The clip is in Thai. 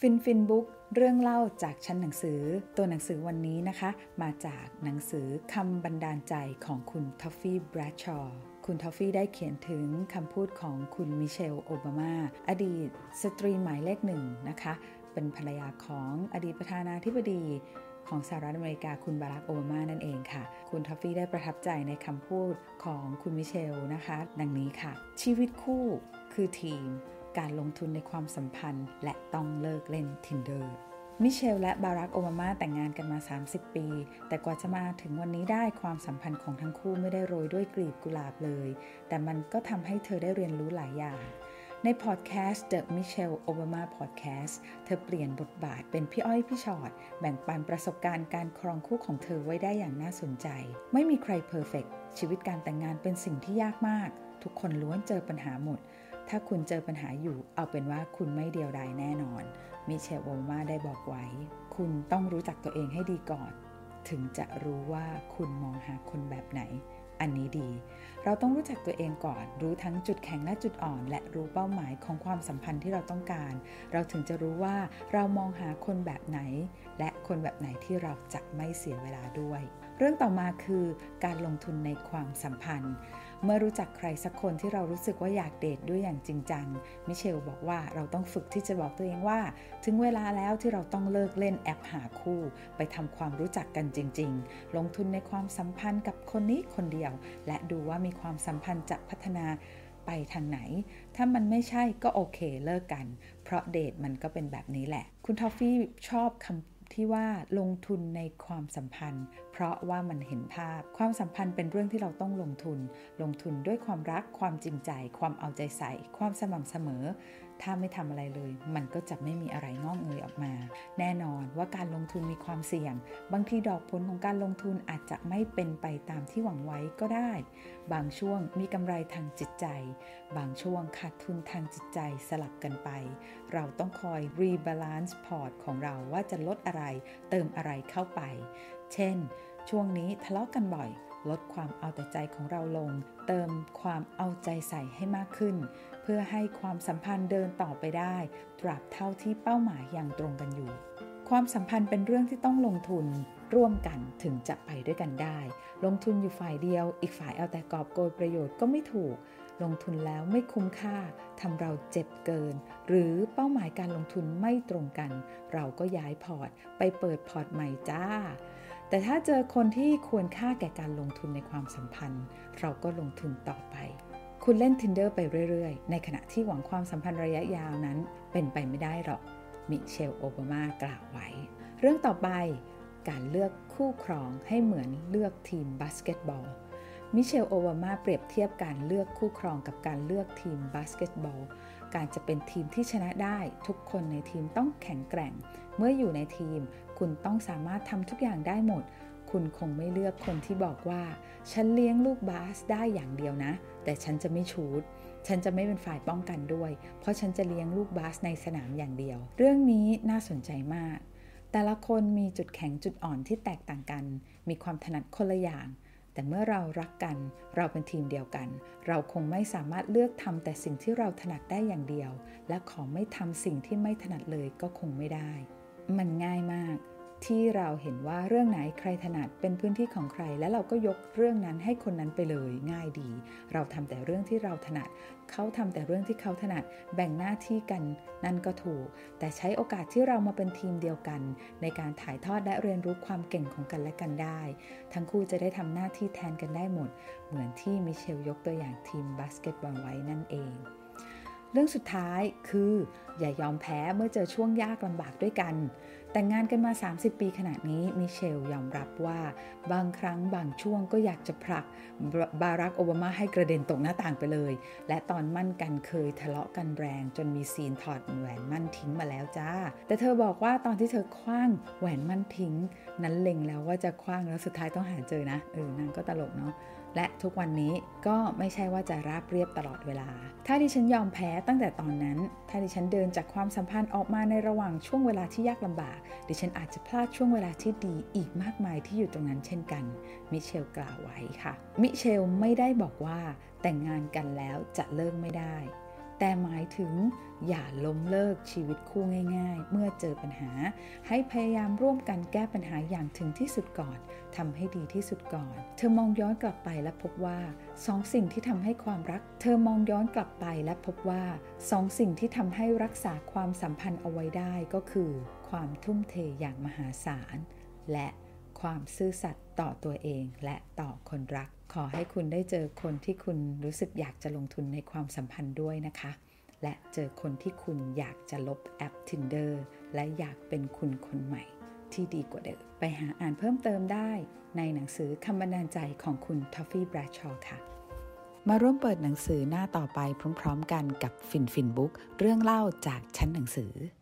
ฟินฟินบุ๊กเรื่องเล่าจากชั้นหนังสือ ตัวหนังสือวันนี้นะคะ มาจากหนังสือคำบันดาลใจของคุณทอฟฟี่แบรดชอว์คุณทอฟฟี่ได้เขียนถึงคำพูดของคุณมิเชลโอบามา อดีตสตรีหมายเลขหนึ่งนะคะ เป็นภรรยาของอดีตประธานาธิบดีของสหรัฐอเมริกาคุณบารักโอบามานั่นเองค่ะ คุณทอฟฟี่ได้ประทับใจในคำพูดของคุณมิเชลนะคะ ดังนี้ค่ะ ชีวิตคู่คือทีม การลงทุนในความสัมพันธ์ และต้องเลิกเล่น Tinder มิเชลและบารักโอบามาแต่งงานกันมา 30 ปี แต่กว่าจะมาถึงวันนี้ได้ความสัมพันธ์ของทั้งคู่ไม่ได้โรยด้วยกลีบกุหลาบเลย แต่มันก็ทำให้เธอได้เรียนรู้หลายอย่าง ในพอดแคสต์ The Michelle Obama Podcast เธอเปลี่ยนบทบาทเป็นพี่อ้อยพี่ชอ็อตแบ่งปันประสบการณ์การครองคู่ของเธอไว้ได้อย่างน่าสนใจ ไม่มีใคร perfect ชีวิตการแต่งงานเป็นสิ่งที่ยากมาก ทุกคนล้วนเจอปัญหาหมด ถ้าคุณเจอปัญหาอยู่เอาเป็นว่าคุณไม่เดียวดายแน่นอน มิเชลโอบามาได้บอกไว้ คุณต้องรู้จักตัวเองให้ดีก่อน ถึงจะรู้ว่าคุณมองหาคนแบบไหน อันนี้ดี เราต้องรู้จักตัวเองก่อน รู้ทั้งจุดแข็งและจุดอ่อน และรู้เป้าหมายของความสัมพันธ์ที่เราต้องการ เราถึงจะรู้ว่าเรามองหาคนแบบไหน และคนแบบไหนที่เราจะไม่เสียเวลาด้วย เรื่องต่อมาคือการลงทุนในความสัมพันธ์ เมื่อรู้จักใครสักคนที่เรารู้สึกว่าอยากเดทด้วยอย่างจริงจัง มิเชลบอกว่าเราต้องฝึกที่จะบอกตัวเองว่า ถึงเวลาแล้วที่เราต้องเลิกเล่นแอปหาคู่ ไปทำความรู้จักกันจริง ๆ ลงทุนในความสัมพันธ์กับคนนี้คนเดียว และดูว่ามีความสัมพันธ์จะพัฒนาไปทางไหน ถ้ามันไม่ใช่ก็โอเคเลิกกัน เพราะเดทมันก็เป็นแบบนี้แหละ คุณทอฟฟี่ชอบคำ ที่ว่าลงทุนในความสัมพันธ์ เพราะว่ามันเห็นภาพ ความสัมพันธ์เป็นเรื่องที่เราต้องลงทุน ลงทุนด้วยความรักความจริงใจ ความเอาใจใส่ ความสม่ำเสมอ ถ้าไม่ทำอะไรเลย มันก็จะไม่มีอะไรงอกเงยออกมา แน่นอนว่าการลงทุนมีความเสี่ยง บางทีดอกผลของการลงทุนอาจจะไม่เป็นไปตามที่หวังไว้ก็ได้ บางช่วงมีกำไรทางจิตใจ บางช่วงขาดทุนทางจิตใจสลับกันไป เราต้องคอย rebalance พอร์ตของเราว่าจะลดอะไร เติมอะไรเข้าไป เช่น ช่วงนี้ทะเลาะกันบ่อย ลดความเอาแต่ใจของเราลง เติมความเอาใจใส่ให้มากขึ้น เพื่อให้ความสัมพันธ์เดินต่อไปได้ ตราบเท่าที่เป้าหมายยังตรงกันอยู่ ความสัมพันธ์เป็นเรื่องที่ต้องลงทุนร่วมกันถึงจะไปด้วยกันได้ ลงทุนอยู่ฝ่ายเดียว อีกฝ่ายเอาแต่กอบโกยประโยชน์ก็ไม่ถูก ลงทุนแล้วไม่คุ้มค่าทำเราเจ็บเกิน หรือเป้าหมายการลงทุนไม่ตรงกัน เราก็ย้ายพอร์ต ไปเปิดพอร์ตใหม่จ้า แต่ถ้าเจอคนที่ควรค่าแก่การลงทุนในความสัมพันธ์ เราก็ลงทุนต่อไป คุณเล่น Tinder ไปเรื่อยๆ ในขณะที่หวังความสัมพันธ์ระยะยาวนั้นเป็นไปไม่ได้หรอก มิเชลโอบามากล่าวไว้ เรื่องต่อไป การเลือกคู่ครองให้เหมือนเลือกทีมบาสเกตบอล มิเชลโอบามาเปรียบเทียบการเลือกคู่ครองกับการเลือกทีมบาสเกตบอล การจะเป็นทีมที่ชนะได้ ทุกคนในทีมต้องแข็งแกร่ง เมื่ออยู่ในทีม คุณต้องสามารถทำทุกอย่างได้หมด คุณคงไม่เลือกคนที่บอกว่า ฉันเลี้ยงลูกบาสได้อย่างเดียวนะ แต่ฉันจะไม่ shootฉันจะไม่เป็นฝ่ายป้องกันด้วย เพราะฉันจะเลี้ยงลูกบาสในสนามอย่างเดียว เรื่องนี้น่าสนใจมาก แต่ละคนมีจุดแข็งจุดอ่อนที่แตกต่างกัน มีความถนัดคนละอย่าง แต่เมื่อเรารักกัน เราเป็นทีมเดียวกัน เราคงไม่สามารถเลือกทำแต่สิ่งที่เราถนัดได้อย่างเดียว และขอไม่ทำสิ่งที่ไม่ถนัดเลยก็คงไม่ได้ มันง่ายมาก ที่เราเห็นว่าเรื่องไหนใครถนัดเป็นพื้นที่ของใคร และเราก็ยกเรื่องนั้นให้คนนั้นไปเลยง่ายดี เราทำแต่เรื่องที่เราถนัด เขาทำแต่เรื่องที่เขาถนัด แบ่งหน้าที่กันนั่นก็ถูก แต่ใช้โอกาสที่เรามาเป็นทีมเดียวกัน ในการถ่ายทอดและเรียนรู้ความเก่งของกันและกันได้ ทั้งคู่จะได้ทำหน้าที่แทนกันได้หมด เหมือนที่มิเชลยกตัวอย่างทีมบาสเกตบอลไว้นั่นเอง เรื่องสุดท้ายคืออย่ายอมแพ้เมื่อเจอช่วงยากลำบากด้วยกัน แต่งงานกันมา 30 ปีขนาดนี้มิเชลยอมรับว่าบางครั้งบางช่วงก็อยากจะผลักบารักโอบามาให้กระเด็นตกหน้าต่างไปเลย และตอนมั่นกันเคยทะเลาะกันแรง จนมีซีนถอดแหวนมั่นทิ้งมาแล้วจ้า แต่เธอบอกว่าตอนที่เธอคว้างแหวนมั่นทิ้ง นั้นเล็งแล้วว่าจะคว้างแล้วสุดท้ายต้องหาเจอนะเออนางก็ตลกเนาะ และทุกวันนี้ก็ไม่ใช่ว่าจะราบเรียบตลอดเวลา ถ้าดิฉันยอมแพ้ตั้งแต่ตอนนั้น ถ้าดิฉันเดินจากความสัมพันธ์ออกมาในระหว่างช่วงเวลาที่ยากลำบาก ดิฉันอาจจะพลาดช่วงเวลาที่ดีอีกมากมายที่อยู่ตรงนั้นเช่นกัน มิเชลกล่าวไว้ค่ะ มิเชลไม่ได้บอกว่าแต่งงานกันแล้วจะเลิกไม่ได้ แต่หมายถึงอย่าล้มเลิกชีวิตคู่ง่ายๆ เมื่อเจอปัญหา ให้พยายามร่วมกันแก้ปัญหาอย่างถึงที่สุดก่อนทำให้ดีที่สุดก่อน เธอมองย้อนกลับไปและพบว่าสองสิ่งที่ทำให้ความรัก เธอมองย้อนกลับไปและพบว่าสองสิ่งที่ทำให้รักษาความสัมพันธ์เอาไว้ได้ก็คือ ความทุ่มเทอย่างมหาศาล และความซื่อสัตย์ต่อตัวเองและต่อคนรัก อให้คุณได้เจอคนที่คุณรู้สึกอยากจะลงทุนในความสัมพันธ์ด้วยนะคะ และเจอคนที่คุณอยากจะลบแอป Tinder และอยากเป็นคุณคนใหม่ที่ดีกว่าเดิม ไปหาอ่านเพิ่มเติมได้ในหนังสือคำบันดาใจของคุณทอฟฟี่แบรชอว์ค่ะ มาร่วมเปิดหนังสือหน้าต่อไปพร้อม ๆ กันกับฟินฟินบุ๊กเรื่องเล่าจากชั้นหนังสือ